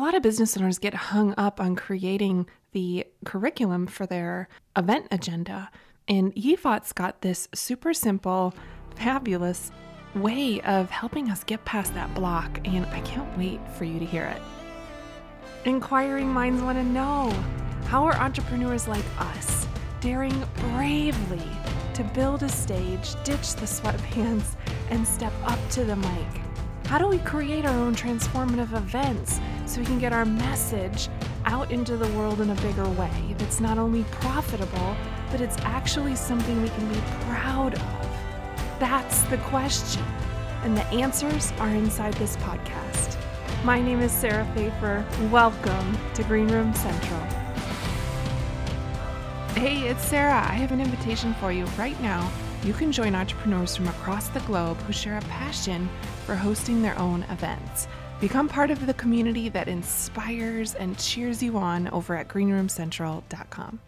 lot of business owners get hung up on creating the curriculum for their event agenda. And Yifat's got this super simple, fabulous way of helping us get past that block. And I can't wait for you to hear it. Inquiring minds want to know how are entrepreneurs like us daring bravely to build a stage, ditch the sweatpants, and step up to the mic? How do we create our own transformative events so we can get our message out into the world in a bigger way that's not only profitable, but it's actually something we can be proud of? That's the question. And the answers are inside this podcast. My name is Sarah Fejfar. Welcome to Greenroom Central. Hey, it's Sarah. I have an invitation for you right now. You can join entrepreneurs from across the globe who share a passion for hosting their own events. Become part of the community that inspires and cheers you on over at greenroomcentral.com.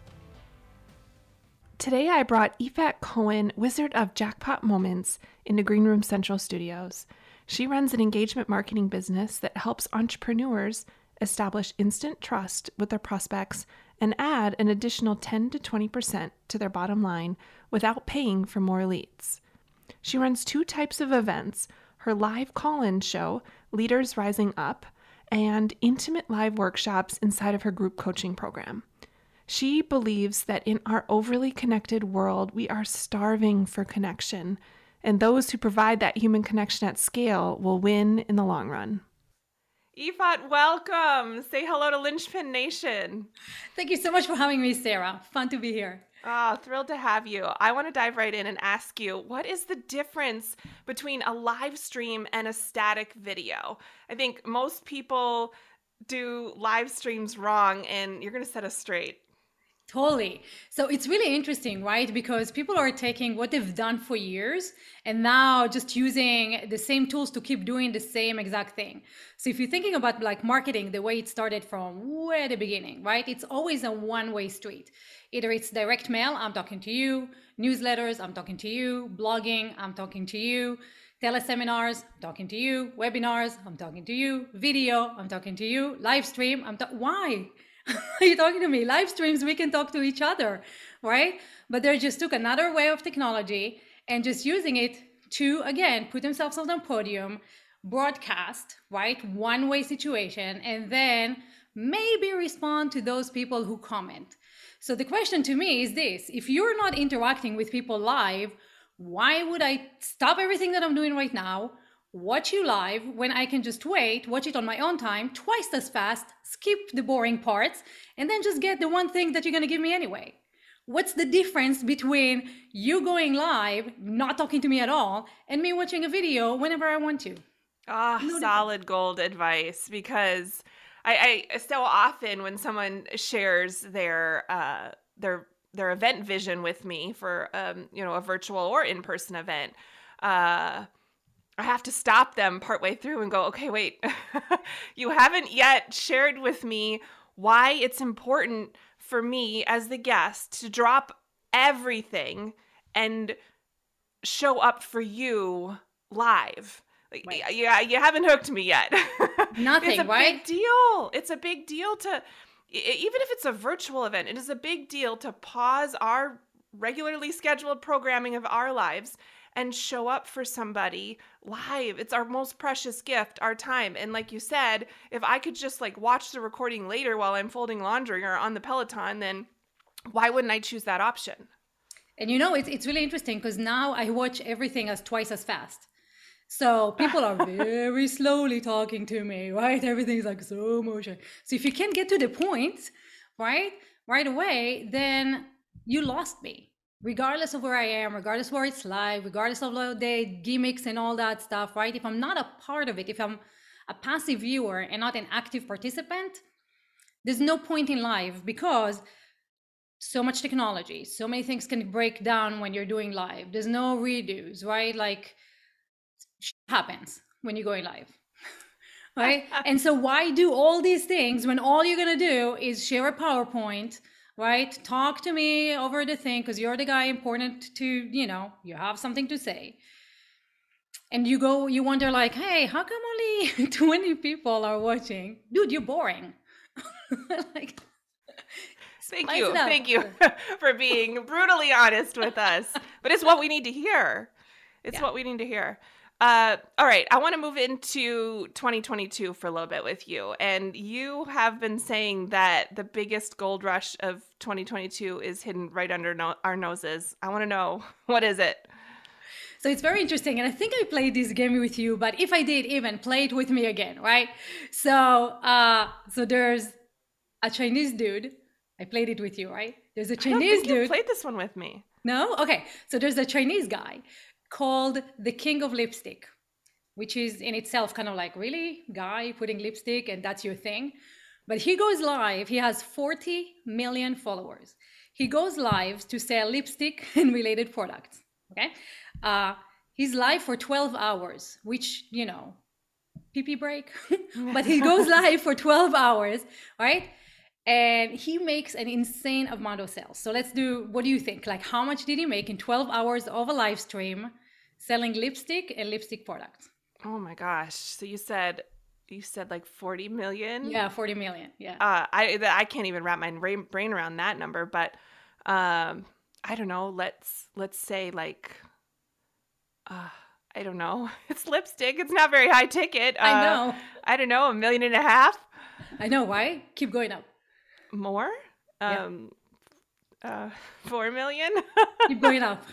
Today, I brought Yifat Cohen, Wizard of Jackpot Moments, into Greenroom Central Studios. She runs an engagement marketing business that helps entrepreneurs establish instant trust with their prospects and add an additional 10 to 20% to their bottom line without paying for more leads. She runs two types of events her live call in show, Leaders Rising Up, and intimate live workshops inside of her group coaching program. She believes that in our overly connected world, we are starving for connection, and those who provide that human connection at scale will win in the long run. Yifat, welcome. Say hello to Linchpin Nation. Thank you so much for having me, Sarah. Fun to be here. Oh, thrilled to have you. I want to dive right in and ask you what is the difference between a live stream and a static video? I think most people do live streams wrong, and you're going to set us straight. Totally. So it's really interesting, right? Because people are taking what they've done for years and now just using the same tools to keep doing the same exact thing. So if you're thinking about like marketing, the way it started from way at the beginning, right? It's always a one way street. Either it's direct mail, I'm talking to you, newsletters, I'm talking to you, blogging, I'm talking to you, teleseminars, I'm talking to you, webinars, I'm talking to you, video, I'm talking to you, live stream, I'm ta- why? Are you talking to me? Live streams, we can talk to each other, right? But they just took another way of technology and just using it to, again, put themselves on the podium, broadcast, right? One way situation, and then maybe respond to those people who comment. So the question to me is this if you're not interacting with people live, why would I stop everything that I'm doing right now? Watch you live when I can just wait, watch it on my own time, twice as fast, skip the boring parts, and then just get the one thing that you're going to give me anyway. What's the difference between you going live, not talking to me at all, and me watching a video whenever I want to? Ah, oh, no solid difference. gold advice because I, I so often when someone shares their uh their their event vision with me for um you know a virtual or in-person event uh I have to stop them partway through and go, okay, wait, you haven't yet shared with me why it's important for me as the guest to drop everything and show up for you live. Right. yeah, you haven't hooked me yet. Nothing, it's a right? Big deal. It's a big deal to, even if it's a virtual event, it is a big deal to pause our regularly scheduled programming of our lives and show up for somebody live. It's our most precious gift, our time. And like you said, if I could just like watch the recording later while I'm folding laundry or on the Peloton, then why wouldn't I choose that option? And you know, it's, it's really interesting because now I watch everything as twice as fast. So people are very slowly talking to me, right? Everything's like slow motion. So if you can't get to the point, right, right away, then you lost me regardless of where I am, regardless where it's live, regardless of the gimmicks and all that stuff, right? If I'm not a part of it, if I'm a passive viewer and not an active participant, there's no point in live because so much technology, so many things can break down when you're doing live. There's no redos, right? Like happens when you're going live. right? and so why do all these things when all you're going to do is share a PowerPoint right? Talk to me over the thing because you're the guy important to, you know, you have something to say. and you go you wonder like hey how come only 20 people are watching? Dude you're boring. Like thank you. thank you for being brutally honest with us. But it's what we need to hear. It's yeah. what we need to hear uh, all right, I want to move into 2022 for a little bit with you. And you have been saying that the biggest gold rush of 2022 is hidden right under no- our noses. I want to know what is it? So it's very interesting. And I think I played this game with you, but if I did even play it with me again, right? So uh so there's a Chinese dude. I played it with you, right? There's a Chinese dude. You played this one with me. No? Okay. So there's a Chinese guy called the King of Lipstick, which is in itself kind of like, really? Guy putting lipstick and that's your thing? But he goes live, he has 40 million followers. He goes live to sell lipstick and related products. Okay. Uh, he's live for 12 hours, which, you know, pee pee break, but he goes live for 12 hours, right? And he makes an insane amount of sales. So let's do what do you think? Like, how much did he make in 12 hours of a live stream selling lipstick and lipstick products? Oh my gosh. So you said you said like 40 million yeah 40 million yeah uh, i i can't even wrap my brain around that number but um i don't know let's let's say like uh, I don't know. It's lipstick. It's not very high ticket. Uh, I know. I don't know, a million and a half. I know. Why? Keep going up. More? Um, yeah. uh, four million? Keep going up.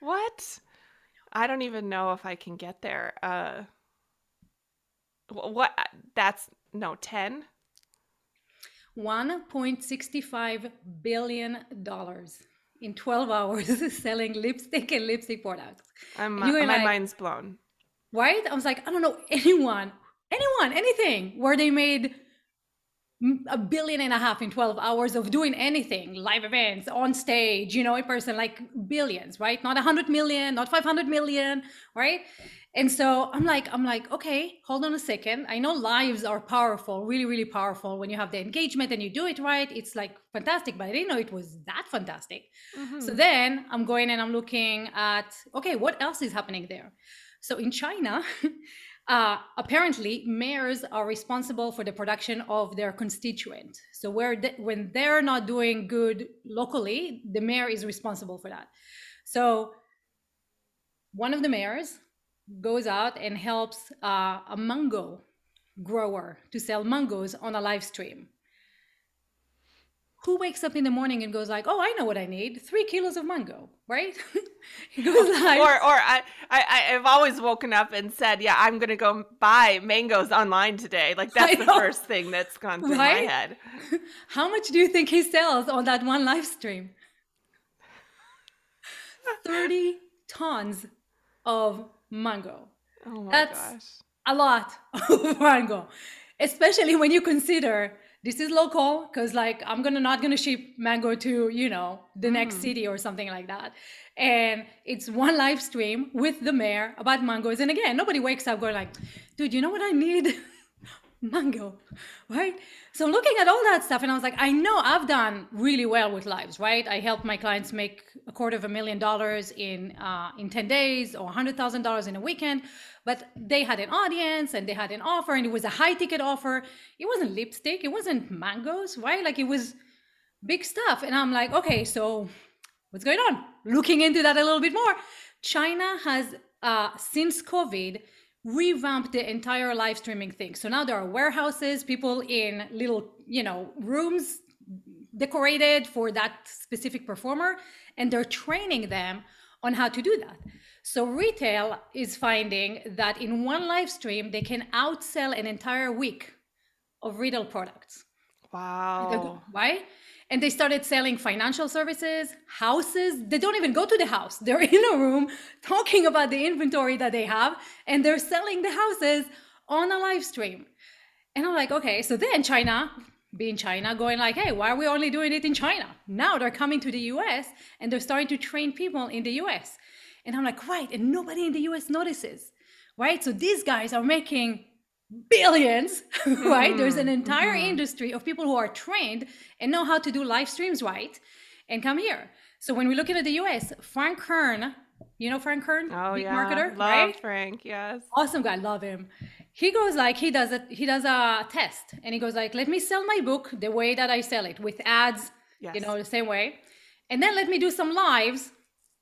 What? I don't even know if I can get there. Uh, what? That's no, 10? $1.65 billion in 12 hours selling lipstick and lipstick products. I'm, my like, mind's blown. Right? I was like, I don't know anyone, anyone, anything where they made a billion and a half in 12 hours of doing anything live events on stage you know in person like billions right? Not 100 million not 500 million right? And so i'm like i'm like okay hold on a second. I know lives are powerful really really powerful when you have the engagement and you do it right. It's like fantastic but i didn't know it was that fantastic. Mm-hmm. so then i'm going and i'm looking at okay what else is happening there? So in china uh, apparently mayors are responsible for the production of their constituent. So where they, when they're not doing good locally the mayor is responsible for that. So one of the mayors goes out and helps uh, a mango grower to sell mangoes on a live stream who wakes up in the morning and goes like oh i know what i need three kilos of mango right he goes like or or I, I i've always woken up and said yeah i'm gonna go buy mangoes online today like that's the first thing that's gone through right? my head how much do you think he sells on that one live stream 30 tons of mango. Oh my That's gosh. a lot of mango, especially when you consider this is local because like i'm gonna not gonna ship mango to you know the mm. next city or something like that. And it's one live stream with the mayor about mangoes. And again nobody wakes up going like dude you know what i need mango right? So looking at all that stuff and i was like i know i've done really well with lives right? I helped my clients make a quarter of a million dollars in uh, in 10 days or $100000 in a weekend but they had an audience and they had an offer and it was a high ticket offer. It wasn't lipstick it wasn't mangoes right? Like it was big stuff. And i'm like okay so what's going on? Looking into that a little bit more. China has uh, since covid revamped the entire live streaming thing. So now there are warehouses, people in little, you know, rooms decorated for that specific performer, and they're training them on how to do that. So retail is finding that in one live stream, they can outsell an entire week of retail products. Wow. Why? And they started selling financial services, houses. They don't even go to the house. They're in a room talking about the inventory that they have, and they're selling the houses on a live stream. And I'm like, okay, so then China, being China, going like, hey, why are we only doing it in China? Now they're coming to the US and they're starting to train people in the US. And I'm like, right, and nobody in the US notices, right? So these guys are making billions, right? There's an mm-hmm. entire mm-hmm. industry of people who are trained and know how to do live streams right and come here. So when we look at the US, Frank Kern You know Frank Kern, oh big yeah, marketer, love right? Frank. Yes, Awesome guy, love him. He goes like he does it. He does a test, and he goes like, "Let me sell my book the way that I sell it with ads, yes. you know, the same way, and then let me do some lives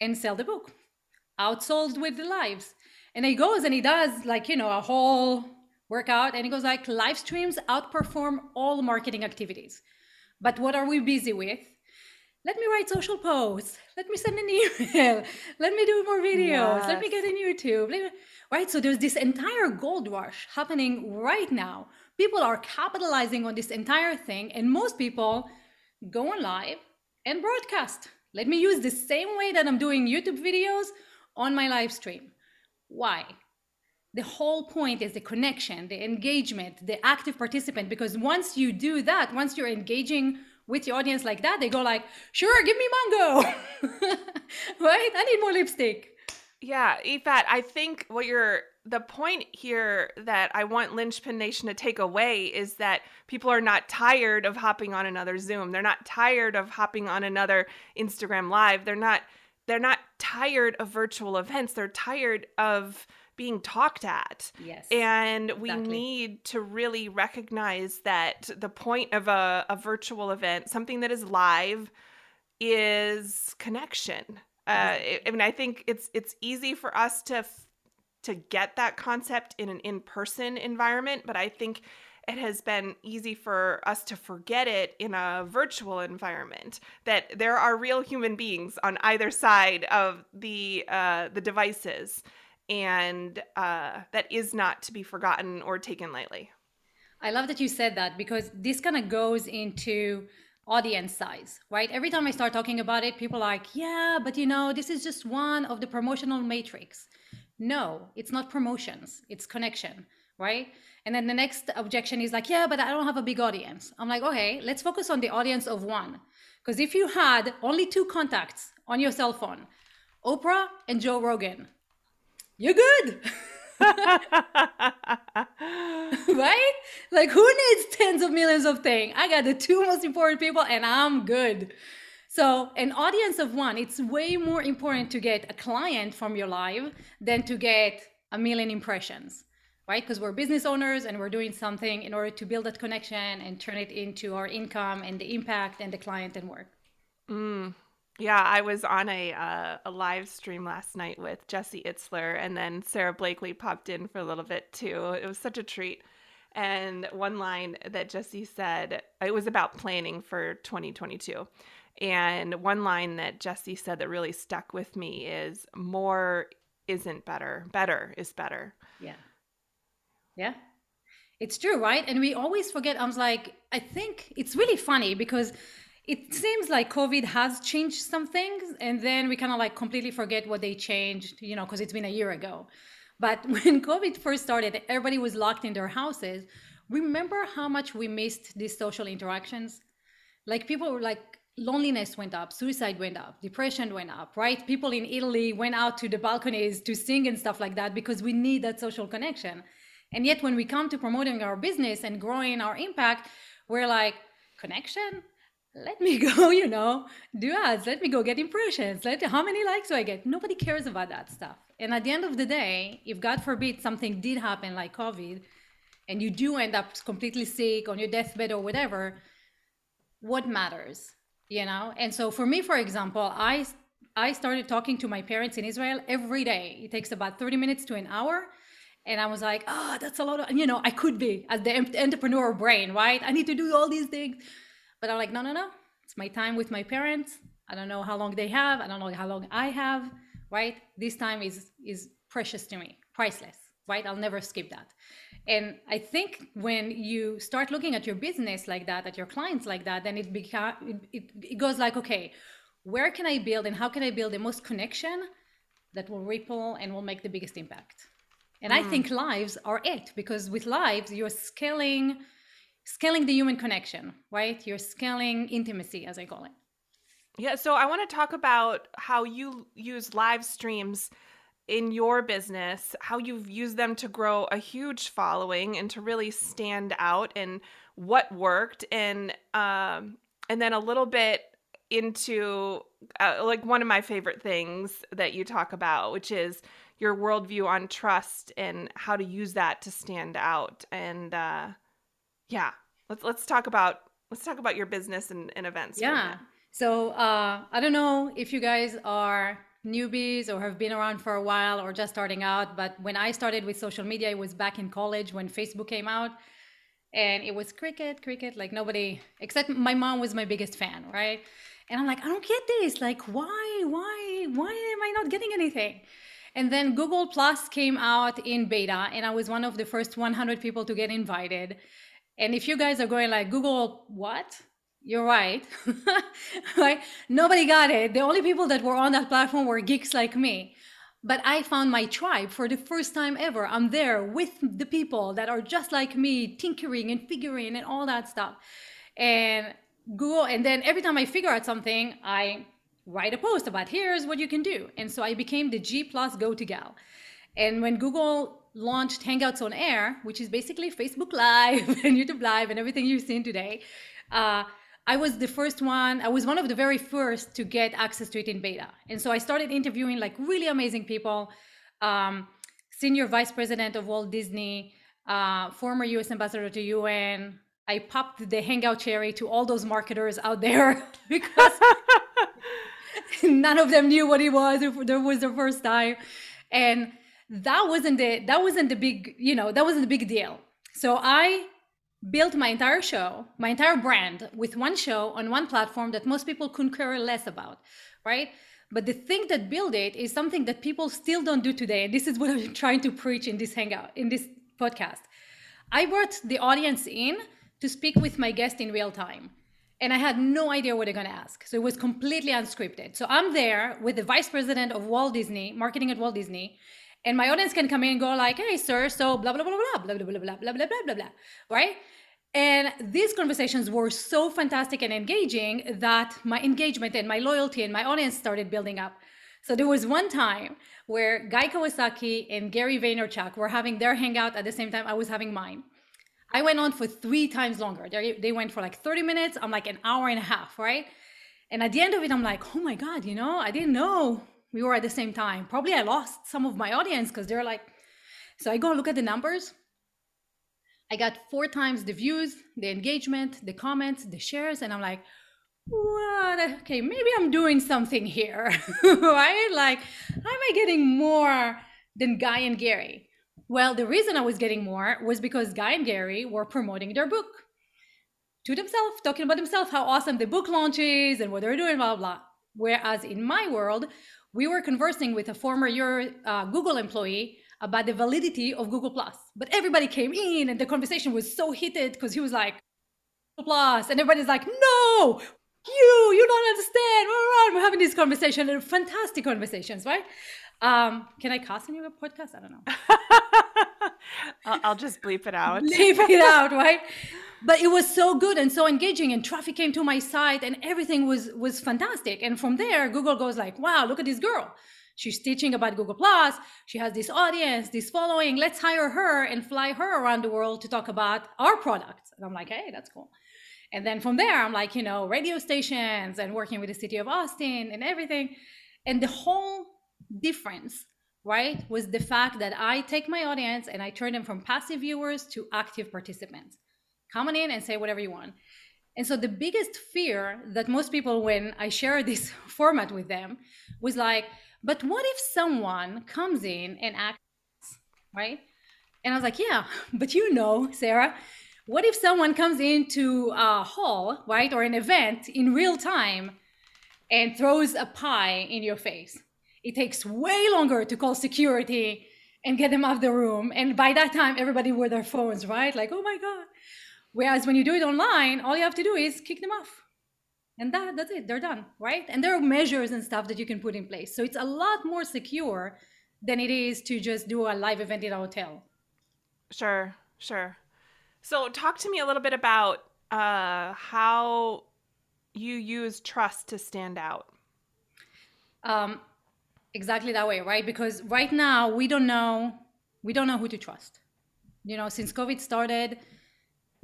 and sell the book, outsold with the lives." And he goes and he does like you know a whole workout, and he goes like, "Live streams outperform all marketing activities." But what are we busy with? Let me write social posts. Let me send an email. Let me do more videos. Let me get in YouTube. Right? So there's this entire gold rush happening right now. People are capitalizing on this entire thing, and most people go on live and broadcast. Let me use the same way that I'm doing YouTube videos on my live stream. Why? The whole point is the connection, the engagement, the active participant. Because once you do that, once you're engaging with your audience like that, they go like, "Sure, give me mango." right? I need more lipstick. Yeah, Yifat, I think what you're the point here that I want Linchpin Nation to take away is that people are not tired of hopping on another Zoom. They're not tired of hopping on another Instagram live. They're not they're not tired of virtual events. They're tired of being talked at. Yes. And we Exactly. need to really recognize that the point of a, a virtual event, something that is live, is connection. Uh, I mean, I think it's it's easy for us to f- to get that concept in an in person environment, but I think it has been easy for us to forget it in a virtual environment. That there are real human beings on either side of the uh, the devices, and uh, that is not to be forgotten or taken lightly. I love that you said that because this kind of goes into audience size, right? Every time I start talking about it, people are like, yeah, but you know, this is just one of the promotional matrix. No, it's not promotions, it's connection, right? And then the next objection is like, yeah, but I don't have a big audience. I'm like, okay, let's focus on the audience of one. Because if you had only two contacts on your cell phone, Oprah and Joe Rogan, you're good. right? Like, who needs tens of millions of things? I got the two most important people and I'm good. So, an audience of one, it's way more important to get a client from your live than to get a million impressions, right? Because we're business owners and we're doing something in order to build that connection and turn it into our income and the impact and the client and work. Mm. Yeah, I was on a uh, a live stream last night with Jesse Itzler, and then Sara Blakely popped in for a little bit too. It was such a treat. And one line that Jesse said, it was about planning for 2022. And one line that Jesse said that really stuck with me is more isn't better. Better is better. Yeah. Yeah. It's true, right? And we always forget. I was like, I think it's really funny because it seems like COVID has changed some things, and then we kind of like completely forget what they changed, you know, because it's been a year ago. But when COVID first started, everybody was locked in their houses. Remember how much we missed these social interactions? Like people were like, loneliness went up, suicide went up, depression went up, right? People in Italy went out to the balconies to sing and stuff like that because we need that social connection. And yet, when we come to promoting our business and growing our impact, we're like, connection? Let me go, you know, do ads. Let me go get impressions. Let how many likes do I get? Nobody cares about that stuff. And at the end of the day, if God forbid something did happen like COVID, and you do end up completely sick on your deathbed or whatever, what matters? You know? And so for me, for example, I I started talking to my parents in Israel every day. It takes about 30 minutes to an hour. And I was like, oh, that's a lot of, you know, I could be as the entrepreneur brain, right? I need to do all these things. But I'm like, no, no, no. It's my time with my parents. I don't know how long they have. I don't know how long I have, right? This time is is precious to me, priceless, right? I'll never skip that. And I think when you start looking at your business like that, at your clients like that, then it becomes it, it, it goes like, okay, where can I build and how can I build the most connection that will ripple and will make the biggest impact? And I mm. think lives are it because with lives you're scaling scaling the human connection, right? You're scaling intimacy as I call it. Yeah, so I want to talk about how you use live streams in your business, how you've used them to grow a huge following and to really stand out and what worked and um and then a little bit into uh, like one of my favorite things that you talk about, which is your worldview on trust and how to use that to stand out. And uh, yeah, let's let's talk about let's talk about your business and, and events. Yeah. So uh, I don't know if you guys are newbies or have been around for a while or just starting out, but when I started with social media, it was back in college when Facebook came out and it was cricket, cricket, like nobody except my mom was my biggest fan, right? And I'm like, I don't get this. Like, why, why, why am I not getting anything? And then Google Plus came out in beta, and I was one of the first 100 people to get invited. And if you guys are going like, Google, what? You're right. right? Nobody got it. The only people that were on that platform were geeks like me. But I found my tribe for the first time ever. I'm there with the people that are just like me, tinkering and figuring and all that stuff. And Google, and then every time I figure out something, I write a post about here's what you can do. And so I became the G plus go to gal. And when Google launched Hangouts on Air, which is basically Facebook Live and YouTube Live and everything you've seen today, uh, I was the first one, I was one of the very first to get access to it in beta. And so I started interviewing like really amazing people, um, senior vice president of Walt Disney, uh, former US ambassador to UN, I popped the Hangout cherry to all those marketers out there because none of them knew what it was. There was the first time, and that wasn't the that wasn't the big you know that wasn't the big deal. So I built my entire show, my entire brand with one show on one platform that most people couldn't care less about, right? But the thing that built it is something that people still don't do today. And this is what I'm trying to preach in this hangout, in this podcast. I brought the audience in to speak with my guest in real time. And I had no idea what they're going to ask. So it was completely unscripted. So I'm there with the vice president of Walt Disney, marketing at Walt Disney. And my audience can come in and go like, hey, sir, so blah, blah, blah, blah, blah, blah, blah, blah, blah, blah, blah, blah, right? And these conversations were so fantastic and engaging that my engagement and my loyalty and my audience started building up. So there was one time where Guy Kawasaki and Gary Vaynerchuk were having their hangout at the same time I was having mine. I went on for three times longer. They, they went for like 30 minutes. I'm like an hour and a half, right? And at the end of it, I'm like, oh my God, you know, I didn't know we were at the same time. Probably I lost some of my audience because they're like, so I go look at the numbers. I got four times the views, the engagement, the comments, the shares, and I'm like, what? Okay, maybe I'm doing something here, right? Like, how am I getting more than Guy and Gary? Well, the reason I was getting more was because Guy and Gary were promoting their book to themselves, talking about themselves, how awesome the book launch is and what they're doing, blah, blah, blah. Whereas in my world, we were conversing with a former uh, Google employee about the validity of Google Plus. But everybody came in and the conversation was so heated because he was like, Google Plus, and everybody's like, no, you, you don't understand. We're having this conversation and fantastic conversations, right? Um, can I cuss in your podcast? I don't know. I'll, I'll, just bleep it out. Bleep it out, right? But it was so good and so engaging, and traffic came to my site, and everything was was fantastic. And from there, Google goes like, "Wow, look at this girl! She's teaching about Google Plus. She has this audience, this following. Let's hire her and fly her around the world to talk about our products." And I'm like, "Hey, that's cool." And then from there, I'm like, you know, radio stations and working with the city of Austin and everything. And the whole difference right was the fact that i take my audience and i turn them from passive viewers to active participants come on in and say whatever you want and so the biggest fear that most people when i share this format with them was like but what if someone comes in and acts right and i was like yeah but you know sarah what if someone comes into a hall right or an event in real time and throws a pie in your face it takes way longer to call security and get them out of the room. And by that time, everybody with their phones, right? Like, oh my God. Whereas when you do it online, all you have to do is kick them off. And that, that's it, they're done, right? And there are measures and stuff that you can put in place. So it's a lot more secure than it is to just do a live event in a hotel. Sure, sure. So talk to me a little bit about uh, how you use trust to stand out. Um, exactly that way right because right now we don't know we don't know who to trust you know since covid started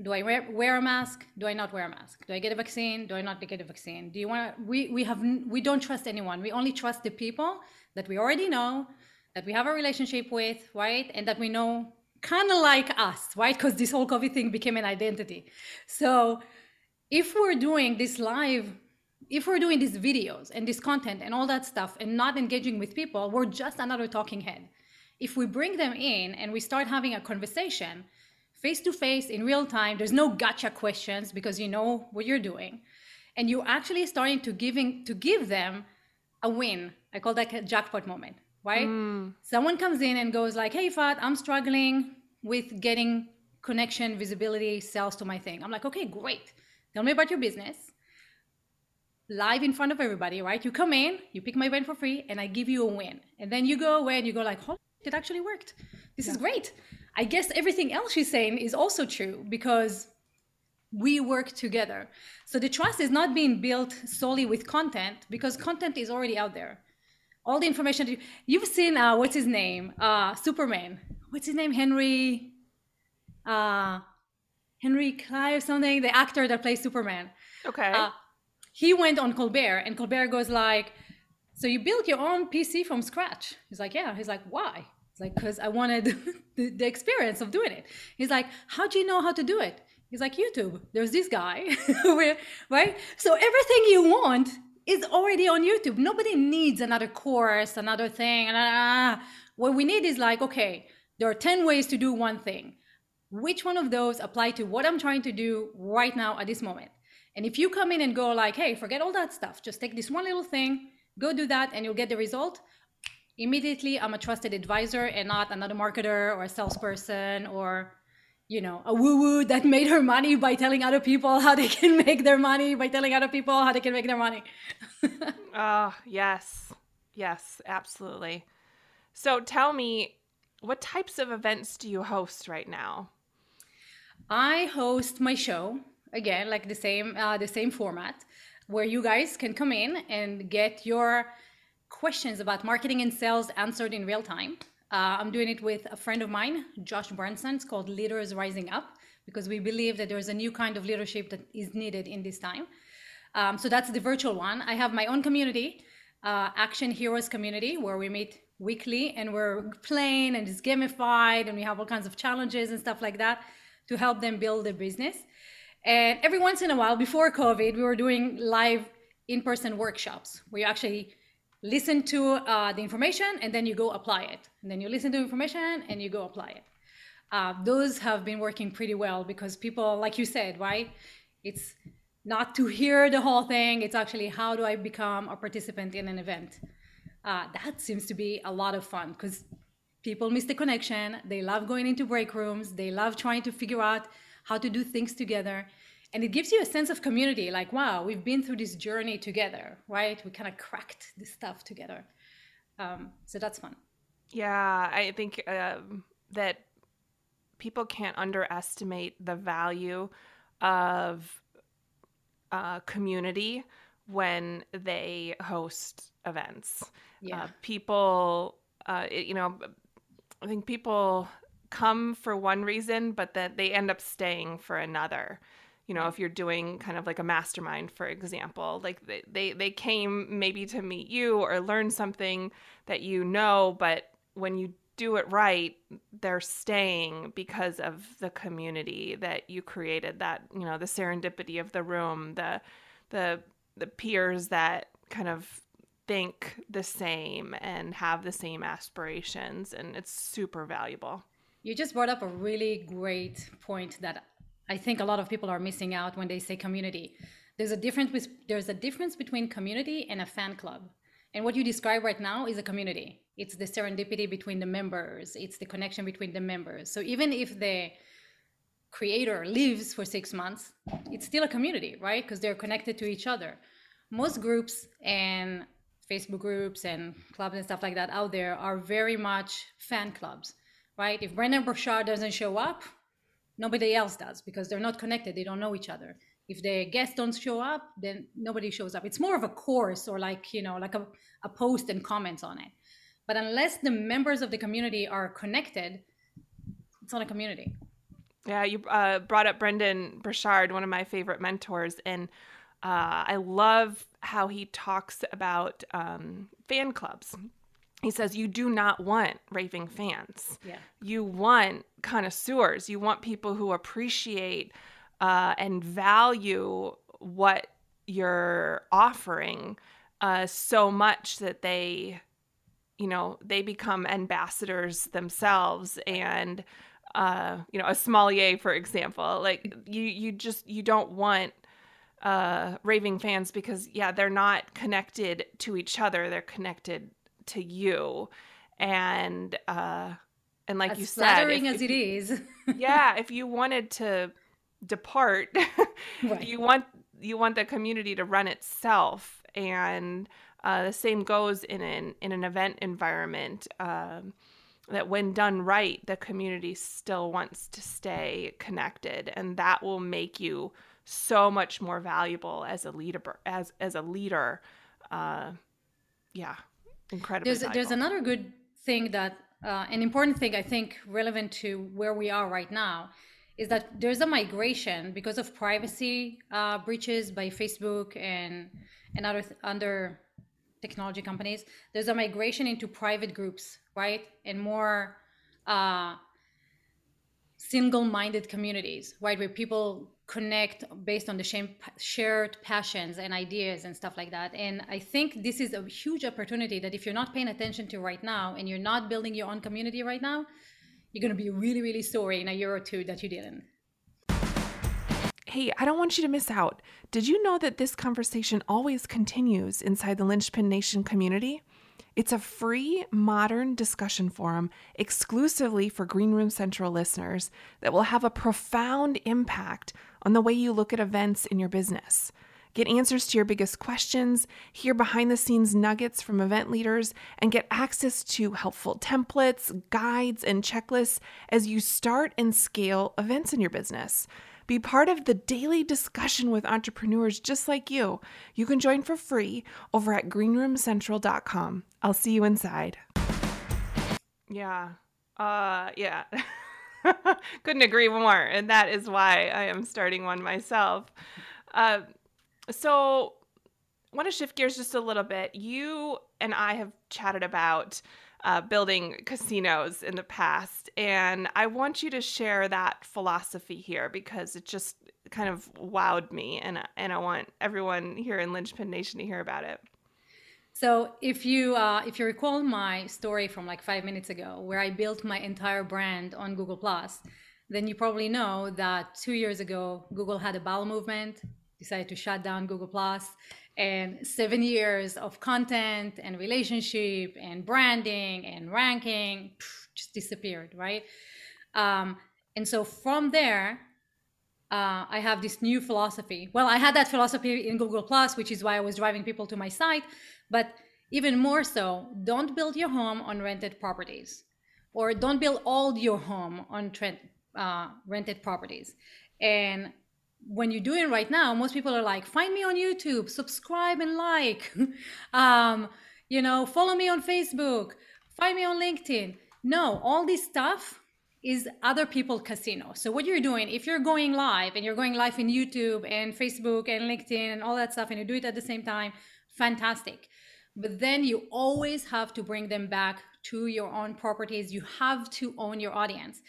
do I wear, wear a mask? Do I not wear a mask? Do I get a vaccine? Do I not get a vaccine? Do you want to? We we have we don't trust anyone. We only trust the people that we already know, that we have a relationship with, right? And that we know kind of like us, right? Because this whole COVID thing became an identity. So if we're doing this live, if we're doing these videos and this content and all that stuff and not engaging with people, we're just another talking head. If we bring them in and we start having a conversation face to face in real time, there's no gotcha questions because you know what you're doing. And you're actually starting to giving to give them a win. I call that a jackpot moment right? Mm. Someone comes in and goes like, "Hey, Yifat, I'm struggling with getting connection, visibility, sales to my thing." I'm like, "Okay, great. Tell me about your business." Live in front of everybody, right? You come in, you pick my event for free, and I give you a win. And then you go away and you go like, "Holy, it actually worked. This yeah. is great." I guess everything else she's saying is also true because we work together. So the trust is not being built solely with content because content is already out there. All the information you, have seen uh, what's his name? Uh, superman. What's his name? Henry uh, henry clive something the actor that plays superman. Okay. Uh, he went on colbert and colbert goes like so you built your own pc from scratch? He's like yeah. He's like why like because i wanted the, the experience of doing it he's like how do you know how to do it he's like youtube there's this guy right so everything you want is already on YouTube. Nobody needs another course, another thing. Ah, what we need is like, okay, there are 10 ways to do one thing. Which one of those apply to what I'm trying to do right now at this moment? And if you come in and go like, hey, forget all that stuff, just take this one little thing, go do that, and you'll get the result. Immediately, I'm a trusted advisor and not another marketer or a salesperson or you know, a woo woo that made her money by telling other people how they can make their money, by telling other people how they can make their money. oh, yes. Yes, absolutely. So tell me, what types of events do you host right now? I host my show again, like the same uh, the same format, where you guys can come in and get your questions about marketing and sales answered in real time. Uh, I'm doing it with a friend of mine, Josh Bernstein. It's called Leaders Rising Up because we believe that there's a new kind of leadership that is needed in this time. Um, so that's the virtual one. I have my own community, uh, Action Heroes community, where we meet weekly and we're playing and it's gamified and we have all kinds of challenges and stuff like that to help them build their business. And every once in a while, before COVID, we were doing live in-person workshops where you actually listen to uh, the information and then you go apply it. And then you listen to information and you go apply it. Uh, those have been working pretty well because people, like you said, right? It's not to hear the whole thing, it's actually how do I become a participant in an event. Uh, that seems to be a lot of fun because people miss the connection. They love going into break rooms, they love trying to figure out how to do things together and it gives you a sense of community like wow we've been through this journey together right? We kind of cracked this stuff together. Um, so that's fun. Yeah i think uh, that people can't underestimate the value of uh, community when they host events. Yeah. Uh, people uh, it, you know i think people come for one reason but that they end up staying for another you know if you're doing kind of like a mastermind for example like they, they came maybe to meet you or learn something that you know but when you do it right they're staying because of the community that you created that you know the serendipity of the room the the the peers that kind of think the same and have the same aspirations and it's super valuable. You just brought up a really great point that I think a lot of people are missing out when they say community. There's a difference with, there's a difference between community and a fan club. And what you describe right now is a community. It's the serendipity between the members. It's the connection between the members. So even if the creator lives for six months, it's still a community, right? Because they're connected to each other. Most groups and Facebook groups and clubs and stuff like that out there are very much fan clubs, right? If Brendon Burchard doesn't show up, nobody else does because they're not connected they don't know each other. If the guests don't show up then nobody shows up. It's more of a course or like you know like a, a post and comments on it. But unless the members of the community are connected it's not a community. Yeah, you uh, brought up Brendon Burchard, one of my favorite mentors, and uh, I love how he talks about um, fan clubs. He says you do not want raving fans. Yeah. You want connoisseurs. You want people who appreciate uh, and value what you're offering uh, so much that they, you know, they become ambassadors themselves and uh, you know, a sommelier, for example. Like you, you just you don't want uh, raving fans because yeah, they're not connected to each other. They're connected to you, and uh, and like as you said, flattering as it is. yeah, if you wanted to depart, Right. you want you want the community to run itself, and uh, the same goes in an in an event environment. Um, that when done right, the community still wants to stay connected, and that will make you so much more valuable as a leader. As as a leader, uh, yeah, incredibly. there's there's another good thing that uh, an important thing I think relevant to where we are right now is that there's a migration because of privacy uh, breaches by Facebook and and other th- under technology companies. There's a migration into private groups, right, and more uh, single-minded communities, right, where people connect based on the same shared passions and ideas and stuff like that. And I think this is a huge opportunity that if you're not paying attention to right now and you're not building your own community right now, you're going to be really, really sorry in a year or two that you didn't. Hey, I don't want you to miss out. Did you know that this conversation always continues inside the Linchpin Nation community? It's a free, modern discussion forum exclusively for Greenroom Central listeners that will have a profound impact on the way you look at events in your business. Get answers to your biggest questions, hear behind the scenes nuggets from event leaders, and get access to helpful templates, guides, and checklists as you start and scale events in your business. Be part of the daily discussion with entrepreneurs just like you. You can join for free over at greenroomcentral.com. I'll see you inside. Yeah. Uh yeah. Couldn't agree more. And that is why I am starting one myself. Uh, so I want to shift gears just a little bit. You and I have chatted about uh, building casinos in the past, and I want you to share that philosophy here because it just kind of wowed me, and and I want everyone here in Linchpin Nation to hear about it. So if you uh, if you recall my story from like five minutes ago, where I built my entire brand on Google Plus, then you probably know that two years ago Google had a bowel movement, decided to shut down Google Plus, and seven years of content and relationship and branding and ranking just disappeared, right? Um, and so from there, uh, I have this new philosophy. Well, I had that philosophy in Google Plus, which is why I was driving people to my site. But even more so, don't build your home on rented properties, or don't build all your home on trent, uh, rented properties. And when you're doing right now, most people are like, find me on YouTube, subscribe and like, um, you know, follow me on Facebook, find me on LinkedIn. No, all this stuff is other people casino. So what you're doing, if you're going live and you're going live in YouTube and Facebook and LinkedIn and all that stuff, and you do it at the same time, fantastic. But then you always have to bring them back to your own properties. You have to own your audience.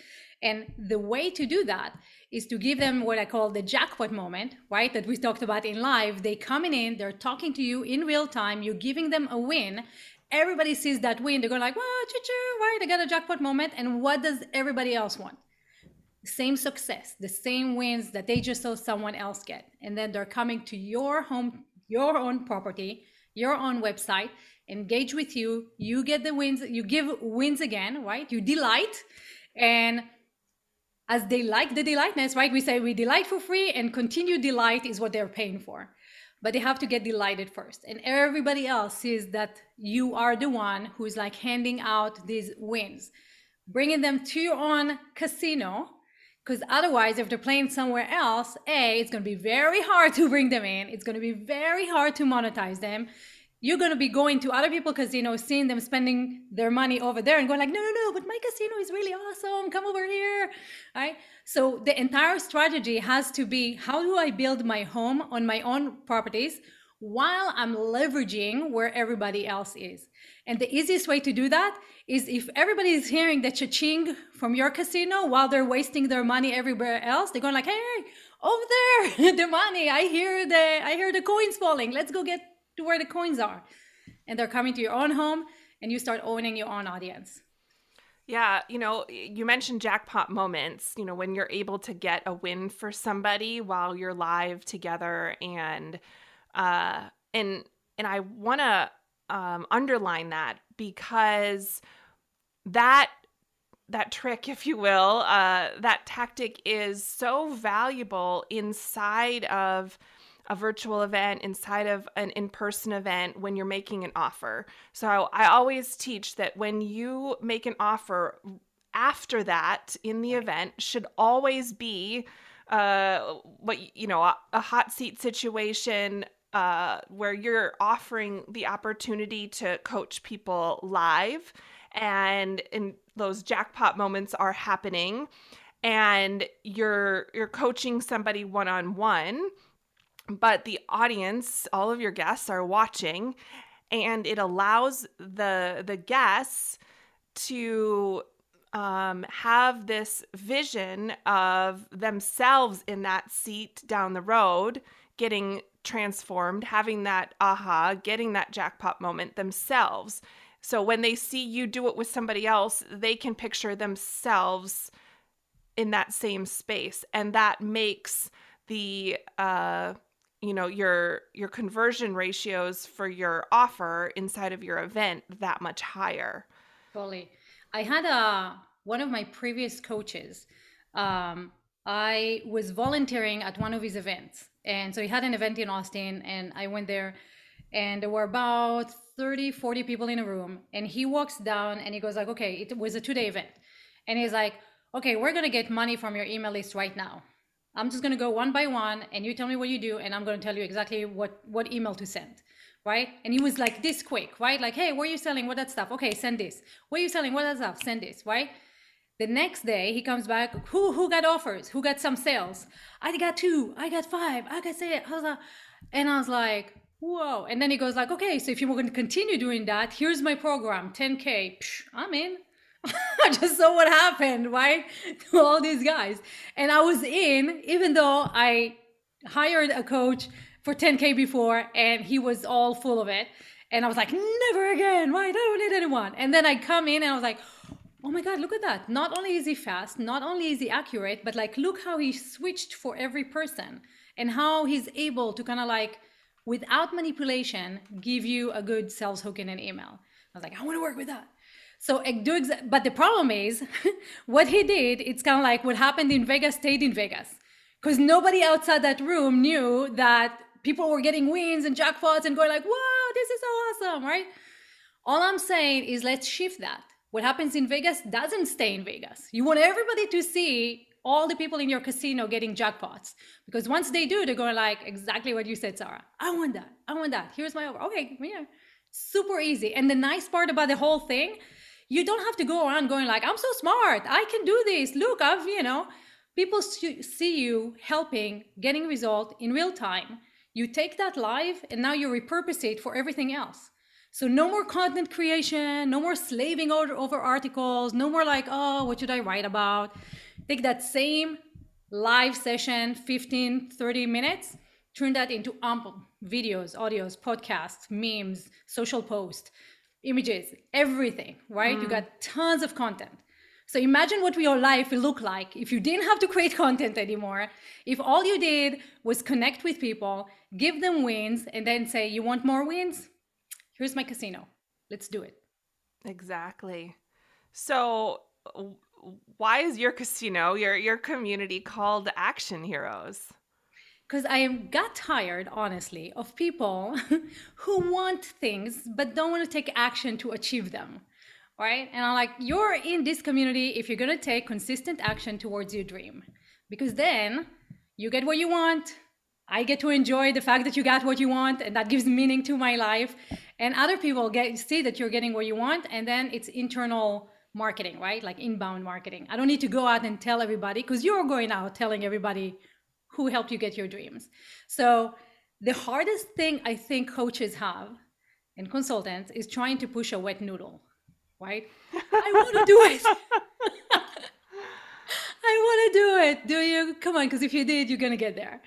And the way to do that is to give them what I call the jackpot moment, right? That we talked about in live. They coming in, they're talking to you in real time, you're giving them a win. Everybody sees that win, they're going like, wow, choo-choo, right? I got a jackpot moment. And what does everybody else want? Same success, the same wins that they just saw someone else get. And then they're coming to your home, your own property, your own website, engage with you. You get the wins, you give wins again, right? You delight. And as they like the delightness, right? We say we delight for free and continue delight is what they're paying for. But they have to get delighted first. And everybody else sees that you are the one who's like handing out these wins, bringing them to your own casino. Because otherwise, if they're playing somewhere else, A, it's going to be very hard to bring them in. It's going to be very hard to monetize them. you're going to be going to other people casinos seeing them spending their money over there and going like no no no but my casino is really awesome come over here right so the entire strategy has to be how do i build my home on my own properties while i'm leveraging where everybody else is and the easiest way to do that is if everybody is hearing the cha-ching from your casino while they're wasting their money everywhere else they're going like hey, over there the money i hear the i hear the coins falling let's go get to where the coins are. And they're coming to your own home and you start owning your own audience. Yeah, you know, you mentioned jackpot moments, you know, when you're able to get a win for somebody while you're live together and uh and and I want to um underline that because that that trick if you will, uh that tactic is so valuable inside of a virtual event inside of an in person event when you're making an offer. So I always teach that when you make an offer, after that in the event should always be uh, what you know a, a hot seat situation uh, where you're offering the opportunity to coach people live and and those jackpot moments are happening and you're you're coaching somebody one on one but the audience, all of your guests are watching and it allows the the guests to um, have this vision of themselves in that seat down the road getting transformed having that aha getting that jackpot moment themselves. So when they see you do it with somebody else they can picture themselves in that same space. And that makes the uh, you know your your conversion ratios for your offer inside of your event that much higher. Totally. I had a one of my previous coaches um, i was volunteering at one of his events and so he had an event in austin and i went there and there were about 30 40 people in a room and he walks down and he goes like okay it was a two day event and he's like okay we're to get money from your email list right now I'm just to go one by one and you tell me what you do and I'm to tell you exactly what what email to send. Right? And he was like this quick, right? Like, hey, what are you selling? What that stuff? Okay, send this. What are you selling? What that stuff? Send this, right? The next day he comes back. Who who got offers? Who got some sales? I got two. I got five. I got six. And I was like, whoa. And then he goes like, okay, so if you want to continue doing that, here's my program, 10K. Psh, I'm in. I just saw what happened, right? To all these guys. And I was in, even though I hired a coach for 10K before and he was all full of it. And I was like, never again, right? I don't need anyone. And then I come in and I was like, oh my God, look at that. Not only is he fast, not only is he accurate, but like, look how he switched for every person and how he's able to kind of like, without manipulation, give you a good sales hook in an email. I was like, I want to work with that. So do exa- but the problem is what he did, it's kind of like what happened in Vegas stayed in Vegas. Because nobody outside that room knew that people were getting wins and jackpots and going like, wow, this is so awesome, right? All I'm saying is let's shift that. What happens in Vegas doesn't stay in Vegas. You want everybody to see all the people in your casino getting jackpots. Because once they do, they're going like exactly what you said, Sarah. I want that. I want that. Here's my over. Okay, yeah. Super easy. And the nice part about the whole thing you don't have to go around going like i'm so smart i can do this look i've you know people see you helping getting result in real time you take that live and now you repurpose it for everything else so no more content creation no more slaving over, over articles no more like oh what should i write about take that same live session 15 30 minutes turn that into ample videos audios podcasts memes social posts images, everything, right? Mm. You got tons of content. So imagine what your life will look like if you didn't have to create content anymore. If all you did was connect with people, give them wins, and then say, You want more wins? Here's my casino. Let's do it. Exactly. So, why is your casino, your your community called Action Heroes? because I got tired, honestly, of people who want things but don't want to take action to achieve them. Right? And I'm like, you're in this community if you're going to take consistent action towards your dream. Because then you get what you want. I get to enjoy the fact that you got what you want, and that gives meaning to my life. And other people get see that you're getting what you want and then it's internal marketing right? Like inbound marketing. I don't need to go out and tell everybody because you're going out telling everybody who helped you get your dreams. So the hardest thing i think coaches have and consultants is trying to push a wet noodle right? I want to do it. I want to do it. Do you? Come on because if you did you're to get there.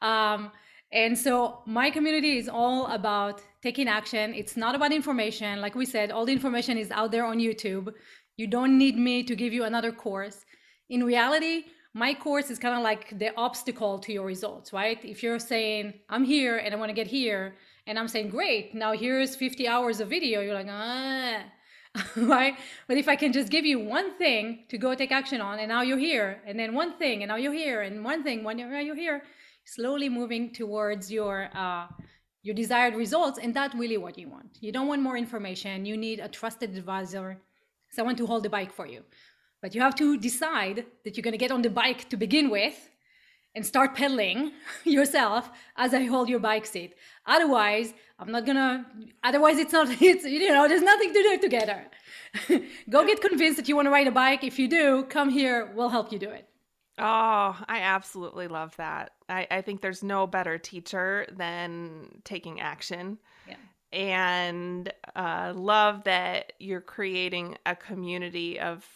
Um, and so my community is all about taking action. It's not about information. Like we said, all the information is out there on YouTube. You don't need me to give you another course. In reality, my course is kind of like the obstacle to your results, right? If you're saying, I'm here and I want to get here, and I'm saying, great, now here's 50 hours of video, you're like, ah, right? But if I can just give you one thing to go take action on, and now you're here, and then one thing, and now you're here, and one thing, when you're, here, slowly moving towards your uh, your desired results and that's really what you want. You don't want more information. You need a trusted advisor someone to hold the bike for you. But you have to decide that you're going to get on the bike to begin with and start pedaling yourself as i hold your bike seat. Otherwise i'm not gonna otherwise it's not it's you know there's nothing to do together. Go get convinced that you want to ride a bike. If you do come here. We'll help you do it Oh, I absolutely love that. I, I think there's no better teacher than taking action. Yeah. And uh, love that you're creating a community of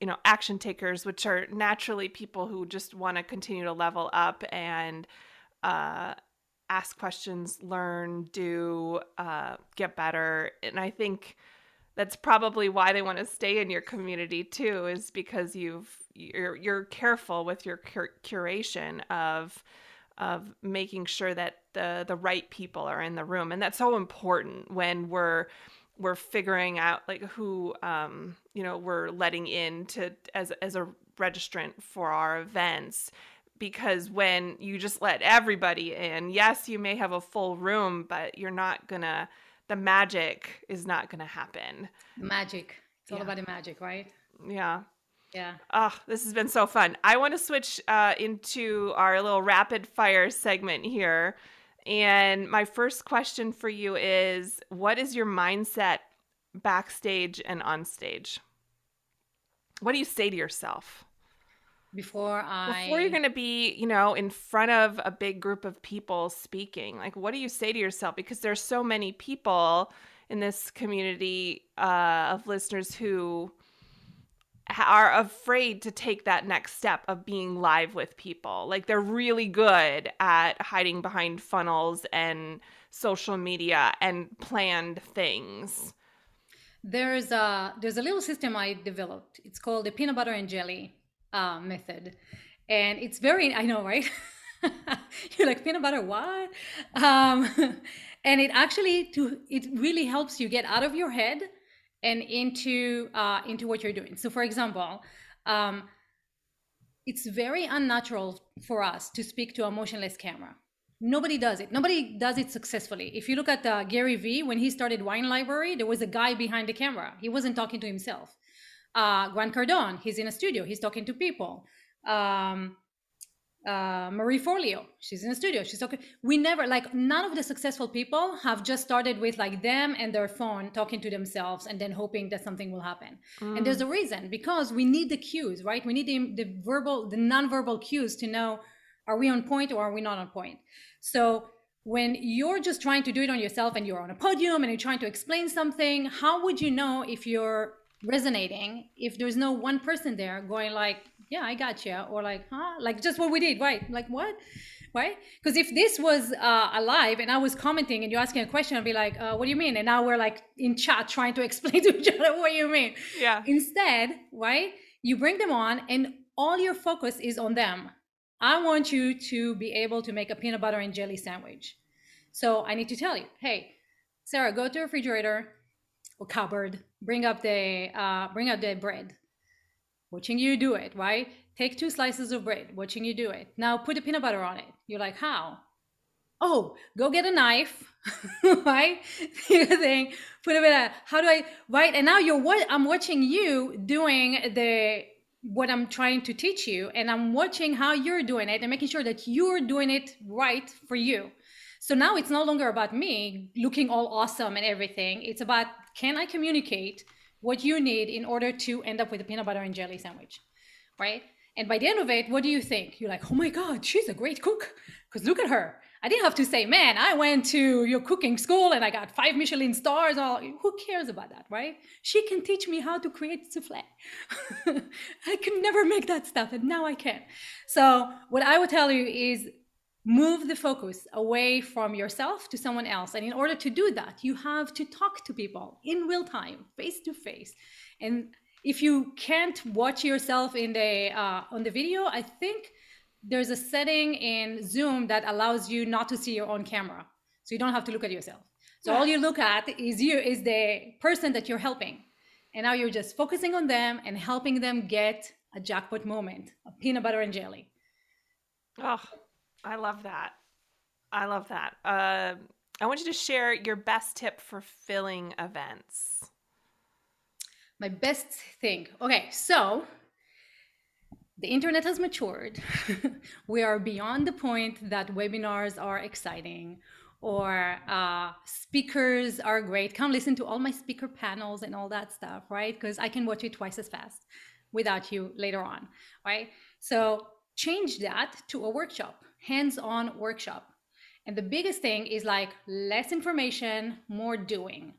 you know action takers which are naturally people who just want to continue to level up and uh, ask questions learn do uh, get better and i think that's probably why they want to stay in your community too is because you've you're you're careful with your cur- curation of of making sure that the the right people are in the room and that's so important when we're we're figuring out like who um you know we're letting in to as as a registrant for our events. Because when you just let everybody in yes you may have a full room but you're not gonna the magic is not gonna happen magic it's all yeah. about the magic right yeah yeah. Oh, this has been so fun. I want to switch uh, into our little rapid fire segment here. And my first question for you is what is your mindset backstage and on stage? What do you say to yourself? Before I Before you're going to be, you know, in front of a big group of people speaking. Like what do you say to yourself because there's so many people in this community uh, of listeners who are afraid to take that next step of being live with people. Like they're really good at hiding behind funnels and social media and planned things. There's a there's a little system I developed. It's called the peanut butter and jelly uh, method, and it's very I know right. You're like peanut butter what? Um, and it actually to it really helps you get out of your head and into uh, into what you're doing. So, for example, um, it's very unnatural for us to speak to a motionless camera. Nobody does it. Nobody does it successfully. If you look at uh, Gary Vee, when he started Wine Library, there was a guy behind the camera. He wasn't talking to himself. Uh, Grant Cardone, he's in a studio. He's talking to people. Um, uh, Marie Forleo. She's in a studio. She's talking. We never like none of the successful people have just started with like them and their phone talking to themselves and then hoping that something will happen. Mm. And there's a reason because we need the cues, right? We need the, the verbal, the non-verbal cues to know are we on point or are we not on point. So when you're just trying to do it on yourself and you're on a podium and you're trying to explain something, how would you know if you're resonating if there's no one person there going like yeah i got you or like huh? Like just what we did right? Like what? Right? Because if this was uh, alive and i was commenting and you're asking a question i'd be like uh, what do you mean? And now we're like in chat trying to explain to each other what you mean. Yeah. Instead right you bring them on and all your focus is on them. I want you to be able to make a peanut butter and jelly sandwich. So i need to tell you hey sarah go to the refrigerator or cupboard bring up the uh, bring up the bread. Watching you do it right? Take two slices of bread watching you do it. Now put the peanut butter on it. You're like how? Oh go get a knife right? Thing put a bit of how do i right? And now you're what i'm watching you doing the what i'm trying to teach you and i'm watching how you're doing it and making sure that you're doing it right for you. So now it's no longer about me looking all awesome and everything. It's about can I communicate what you need in order to end up with a peanut butter and jelly sandwich, right? And by the end of it, what do you think? You're like, oh my God, she's a great cook. Because look at her. I didn't have to say, man, I went to your cooking school and I got five Michelin stars. All who cares about that, right? She can teach me how to create souffle. I could never make that stuff, and now I can. So what I would tell you is move the focus away from yourself to someone else. And in order to do that, you have to talk to people in real time, face to face. And if you can't watch yourself in the uh, on the video, I think there's a setting in Zoom that allows you not to see your own camera. So you don't have to look at yourself. So all you look at is you is the person that you're helping. And now you're just focusing on them and helping them get a jackpot moment, a peanut butter and jelly. Oh, I love that. I love that. Uh, I want you to share your best tip for filling events. My best thing. Okay, so the internet has matured. we are beyond the point that webinars are exciting or uh, speakers are great. Come listen to all my speaker panels and all that stuff, right? Because I can watch it twice as fast without you later on, right? So change that to a workshop, hands on workshop. And the biggest thing is like less information, more doing,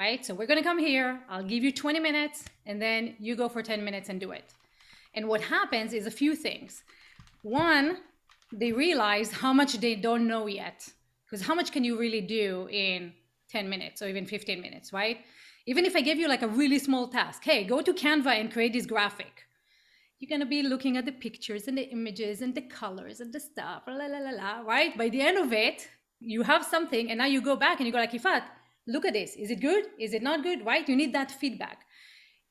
right? So we're gonna come here, I'll give you 20 minutes, and then you go for 10 minutes and do it. And what happens is a few things. One, they realize how much they don't know yet. Because how much can you really do in 10 minutes or even 15 minutes, right? Even if I give you like a really small task, hey, go to Canva and create this graphic. You're gonna be looking at the pictures and the images and the colors and the stuff, la la la la, right? By the end of it, you have something, and now you go back and you go like, Yifat, look at this. Is it good? Is it not good? Right? You need that feedback.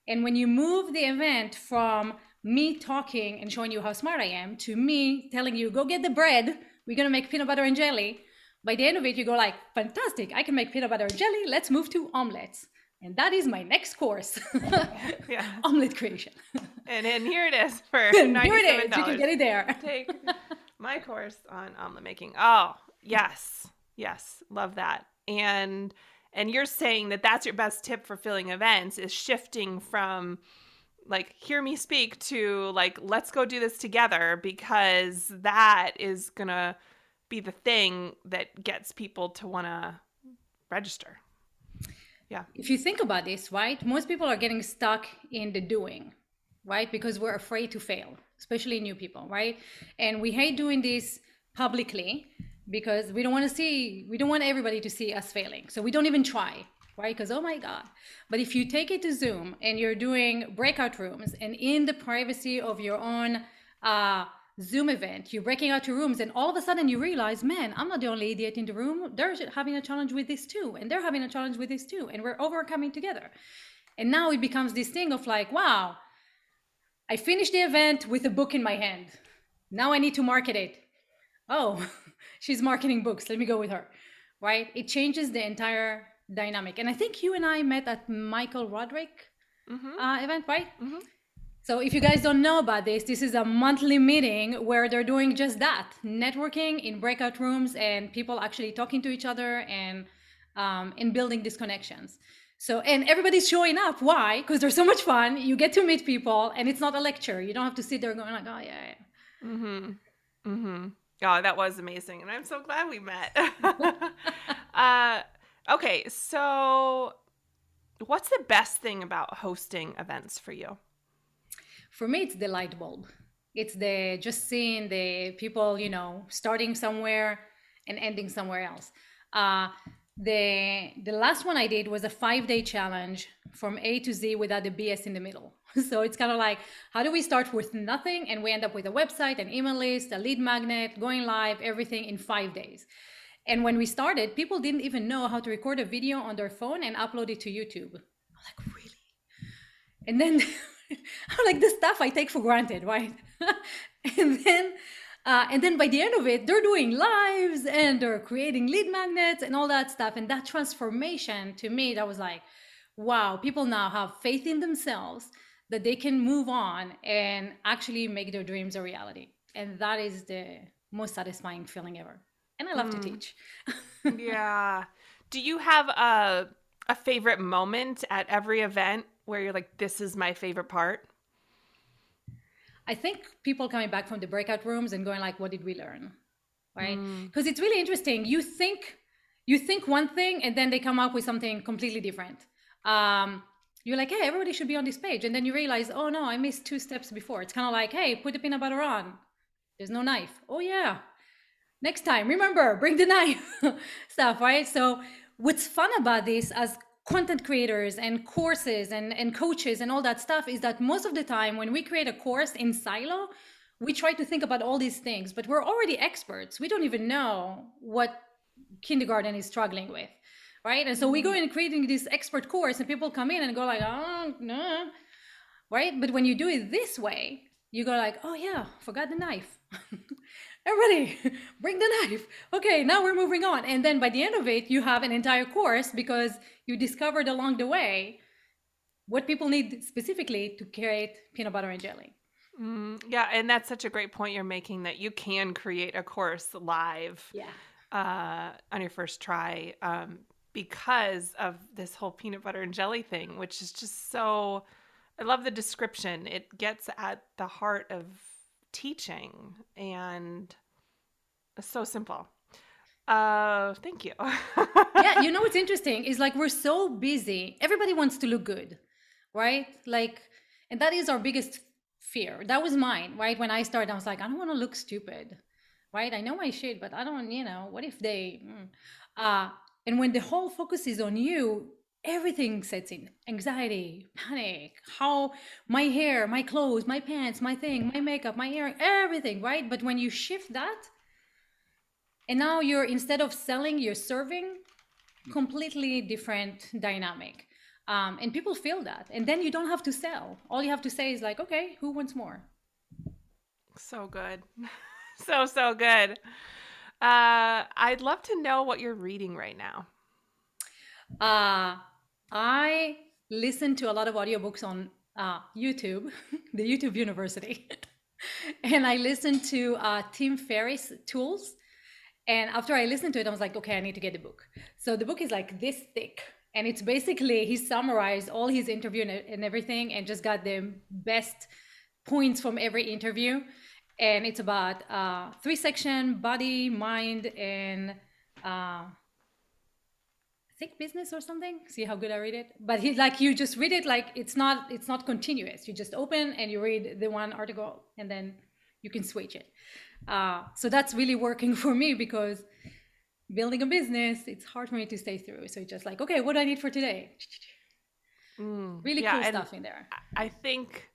And when you move the event from me talking and showing you how smart I am to me telling you, go get the bread, we're gonna make peanut butter and jelly. By the end of it, you go like, fantastic, I can make peanut butter and jelly, let's move to omelets. And that is my next course, yeah. omelet creation. and, and here it is for and here it is, you can get it there. Take my course on omelet making. Oh, yes, yes, love that. And and you're saying that that's your best tip for filling events is shifting from like hear me speak to like let's go do this together because that is going to be the thing that gets people to want to register. Yeah. If you think about this, right? Most people are getting stuck in the doing, right? Because we're afraid to fail, especially new people, right? And we hate doing this publicly because we don't want to see we don't want everybody to see us failing. So we don't even try right? Because, oh my God. But if you take it to Zoom and you're doing breakout rooms and in the privacy of your own uh, Zoom event, you're breaking out to rooms, and all of a sudden you realize, man, I'm not the only idiot in the room. They're having a challenge with this too, and they're having a challenge with this too, and we're overcoming together. And now it becomes this thing of like, wow, I finished the event with a book in my hand. Now I need to market it. Oh, she's marketing books. Let me go with her. Right? It changes the entire dynamic. And I think you and I met at Michael Roderick mm-hmm. uh, event, right? Mm-hmm. So if you guys don't know about this, this is a monthly meeting where they're doing just that, networking in breakout rooms and people actually talking to each other and um, and building these connections. So and everybody's showing up. Why? Because they're so much fun. You get to meet people, and it's not a lecture. You don't have to sit there going like, oh yeah, yeah. Mm-hmm. Mm-hmm. Oh, that was amazing, and I'm so glad we met. uh, Okay, so what's the best thing about hosting events for you? For me, it's the light bulb. It's the just seeing the people, you know, starting somewhere and ending somewhere else. Uh, the the last one I did was a five day challenge from A to Z without the BS in the middle. So it's kind of like how do we start with nothing and we end up with a website, an email list, a lead magnet, going live, everything in five days. And when we started, people didn't even know how to record a video on their phone and upload it to YouTube. I'm like, really? And then I'm like, the stuff I take for granted, right? and then uh, and then by the end of it, they're doing lives and they're creating lead magnets and all that stuff. And that transformation to me, that was like, wow, people now have faith in themselves that they can move on and actually make their dreams a reality. And that is the most satisfying feeling ever. and I love mm. to teach. yeah. Do you have a a favorite moment at every event where you're like, this is my favorite part? I think people coming back from the breakout rooms and going like, what did we learn? Right? Because mm. it's really interesting. You think you think one thing and then they come up with something completely different. Um, you're like, hey, everybody should be on this page. And then you realize, oh no, I missed two steps before. It's kind of like, hey, put the peanut butter on. There's no knife. Oh yeah. Next time, remember, bring the knife stuff, right? So what's fun about this as content creators and courses and, and coaches and all that stuff is that most of the time when we create a course in silo, we try to think about all these things, but we're already experts. We don't even know what kindergarten is struggling with right and so we go mm-hmm. in creating this expert course and people come in and go like oh no right but when you do it this way you go like oh yeah forgot the knife everybody bring the knife okay now we're moving on and then by the end of it you have an entire course because you discovered along the way what people need specifically to create peanut butter and jelly mm, yeah and that's such a great point you're making that you can create a course live yeah uh, on your first try um, because of this whole peanut butter and jelly thing, which is just so. I love the description. It gets at the heart of teaching and so simple. Uh, thank you. yeah, you know what's interesting is like we're so busy. Everybody wants to look good, right? Like, and that is our biggest fear. That was mine, right? When I started, I was like, I don't want to look stupid right? I know I should, but I don't, you know, what if they, mm. uh, and when the whole focus is on you, everything sets in anxiety, panic, how my hair, my clothes, my pants, my thing, my makeup, my hair, everything, right? But when you shift that, and now you're instead of selling, you're serving, completely different dynamic. Um, and people feel that. And then you don't have to sell. All you have to say is like, okay, who wants more? So good. so so good. Uh, I'd love to know what you're reading right now. Uh, I listen to a lot of audiobooks on uh, YouTube, the YouTube University, and I listen to uh, Tim Ferriss Tools. And after I listened to it, I was like, okay, I need to get the book. So the book is like this thick, and it's basically he summarized all his interview and, everything, and just got the best points from every interview and it's about uh, three section body mind and uh, think business or something see how good i read it. But he like you just read it like it's not it's not continuous. You just open and you read the one article and then you can switch it. Uh, so that's really working for me because building a business it's hard for me to stay through. So it's just like okay what do i need for today? Mm, really yeah, cool stuff in there. I think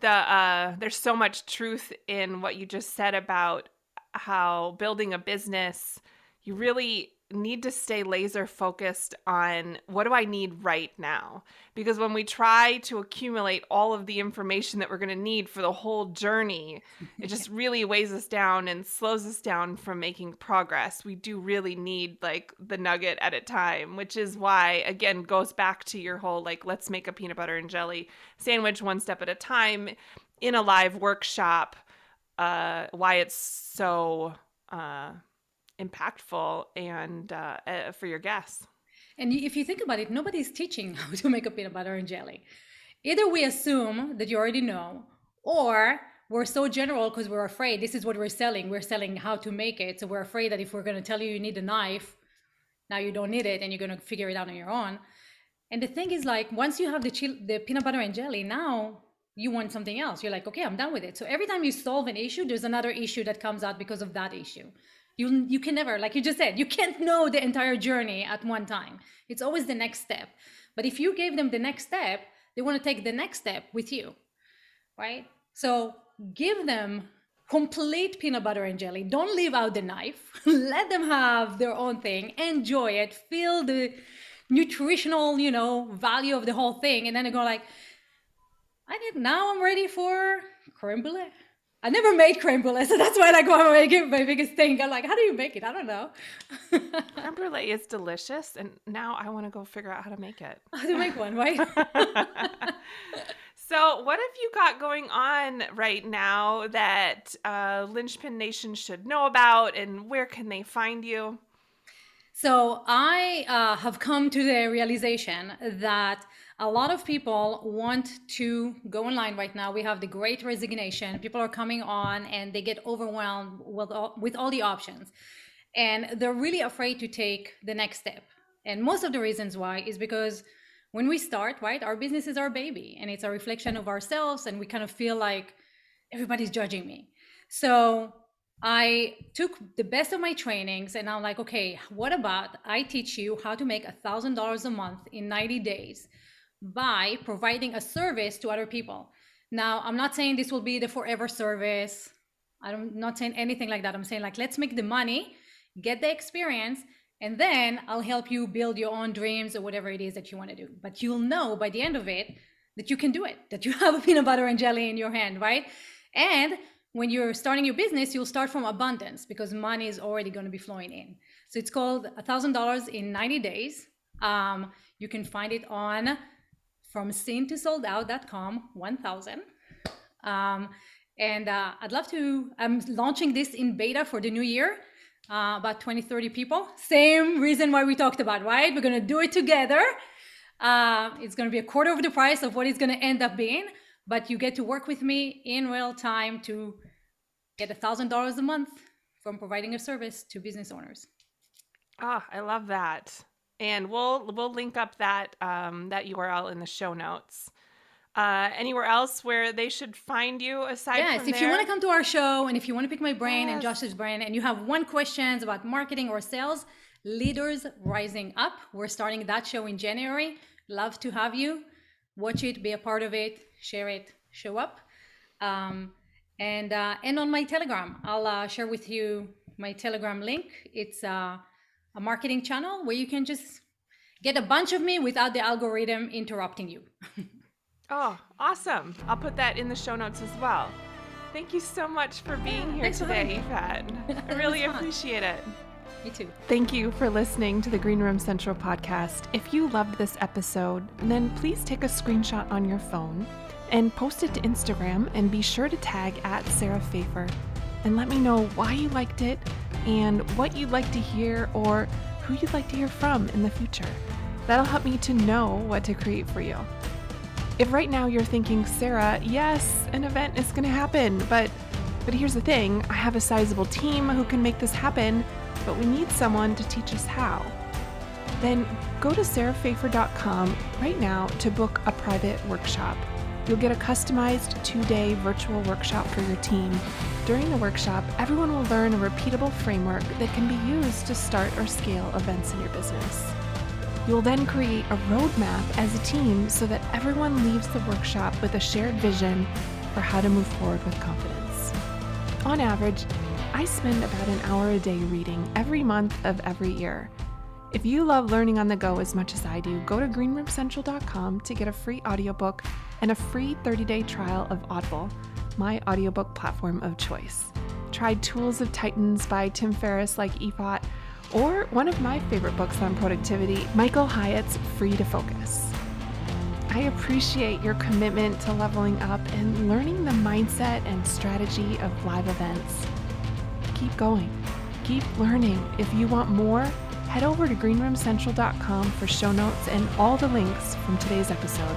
the uh there's so much truth in what you just said about how building a business you really need to stay laser focused on what do I need right now? Because when we try to accumulate all of the information that we're going to need for the whole journey, it just really weighs us down and slows us down from making progress. We do really need like the nugget at a time, which is why, again, goes back to your whole like, let's make a peanut butter and jelly sandwich one step at a time in a live workshop. Uh, why it's so. Uh, impactful and uh, uh, for your guests. And if you think about it, nobody's teaching how to make a peanut butter and jelly. Either we assume that you already know, or we're so general because we're afraid this is what we're selling. We're selling how to make it. So we're afraid that if we're going to tell you you need a knife, now you don't need it and you're going to figure it out on your own. And the thing is, like, once you have the, the peanut butter and jelly, now you want something else. You're like, okay, I'm done with it. So every time you solve an issue, there's another issue that comes out because of that issue you you can never like you just said you can't know the entire journey at one time. It's always the next step. But if you gave them the next step they want to take the next step with you right? So give them complete peanut butter and jelly. Don't leave out the knife. Let them have their own thing. Enjoy it. Feel the nutritional you know value of the whole thing. And then they go like i did now i'm ready for creme brulee I never made creme brulee, so that's why like one of my, my biggest thing. I'm like, how do you make it? I don't know. creme brulee is delicious, and now I want to go figure out how to make it. How to make one, right? So, what have you got going on right now that uh, Linchpin Nation should know about, and where can they find you? So, I uh, have come to the realization that a lot of people want to go online right now. We have the great resignation. People are coming on and they get overwhelmed with all, with all the options. And they're really afraid to take the next step. And most of the reasons why is because when we start, right, our business is our baby and it's a reflection of ourselves, and we kind of feel like everybody's judging me. So I took the best of my trainings and I'm like, okay, what about I teach you how to make a thousand dollars a month in 90 days by providing a service to other people. Now, I'm not saying this will be the forever service. I'm not saying anything like that. I'm saying like let's make the money, get the experience, and then I'll help you build your own dreams or whatever it is that you want to do. But you'll know by the end of it that you can do it, that you have a peanut butter and jelly in your hand, right? And when you're starting your business, you'll start from abundance because money is already going to be flowing in. So it's called $1,000 in 90 days. Um, you can find it on from seen to sold out.com 1000. Um, and uh, I'd love to, I'm launching this in beta for the new year uh, about 20, 30 people. Same reason why we talked about, right? We're going to do it together. Uh, it's going to be a quarter of the price of what it's going to end up being, but you get to work with me in real time to get a $1,000 a month from providing a service to business owners. Ah, oh, I love that. And we'll we'll link up that um, that URL in the show notes. Uh, anywhere else where they should find you aside yes if there? you want to come to our show and if you want to pick my brain yes. and josh's brain and you have one questions about marketing or sales leaders rising up. We're starting that show in january. Love to have you. Watch it be a part of it share it show up. Um, and uh, and on my telegram. I'll uh, share with you my telegram link. It's uh, a marketing channel where you can just get a bunch of me without the algorithm interrupting you Oh, awesome. I'll put that in the show notes as well. Thank you so much for being here today, Yifat. I really appreciate it. Me too. Thank you for listening to the Greenroom Central podcast. If you loved this episode, then please take a screenshot on your phone and post it to Instagram and be sure to tag at Sarah Fejfar and let me know why you liked it and what you'd like to hear or who you'd like to hear from in the future. That'll help me to know what to create for you. If right now you're thinking, Sarah, yes, an event is going to happen, but but here's the thing, I have a sizable team who can make this happen, but we need someone to teach us how. Then go to sarahfejfar.com right now to book a private workshop. You'll get a customized two day virtual workshop for your team. During the workshop, everyone will learn a repeatable framework that can be used to start or scale events in your business. You'll then create a roadmap as a team so that everyone leaves the workshop with a shared vision for how to move forward with confidence. On average, I spend about an hour a day reading every month of every year. If you love learning on the go as much as I do, go to greenroomcentral.com to get a free audiobook and a free 30-day trial of Audible, my audiobook platform of choice. Try Tools of Titans by Tim Ferriss like Yifat or one of my favorite books on productivity, Michael Hyatt's Free to Focus. I appreciate your commitment to leveling up and learning the mindset and strategy of live events. Keep going, keep learning. If you want more, head over to greenroomcentral.com for show notes and all the links from today's episode.